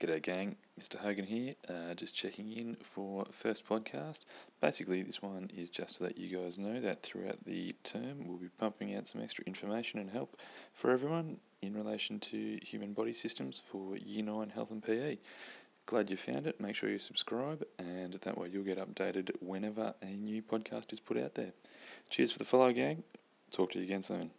G'day, gang. Mr. Hogan here, uh, just checking in for first podcast. Basically, this one is just to let you guys know that throughout the term, we'll be pumping out some extra information and help for everyone in relation to human body systems for Year 9 Health and PE. Glad you found it. Make sure you subscribe, and that way you'll get updated whenever a new podcast is put out there. Cheers for the follow, gang. Talk to you again soon.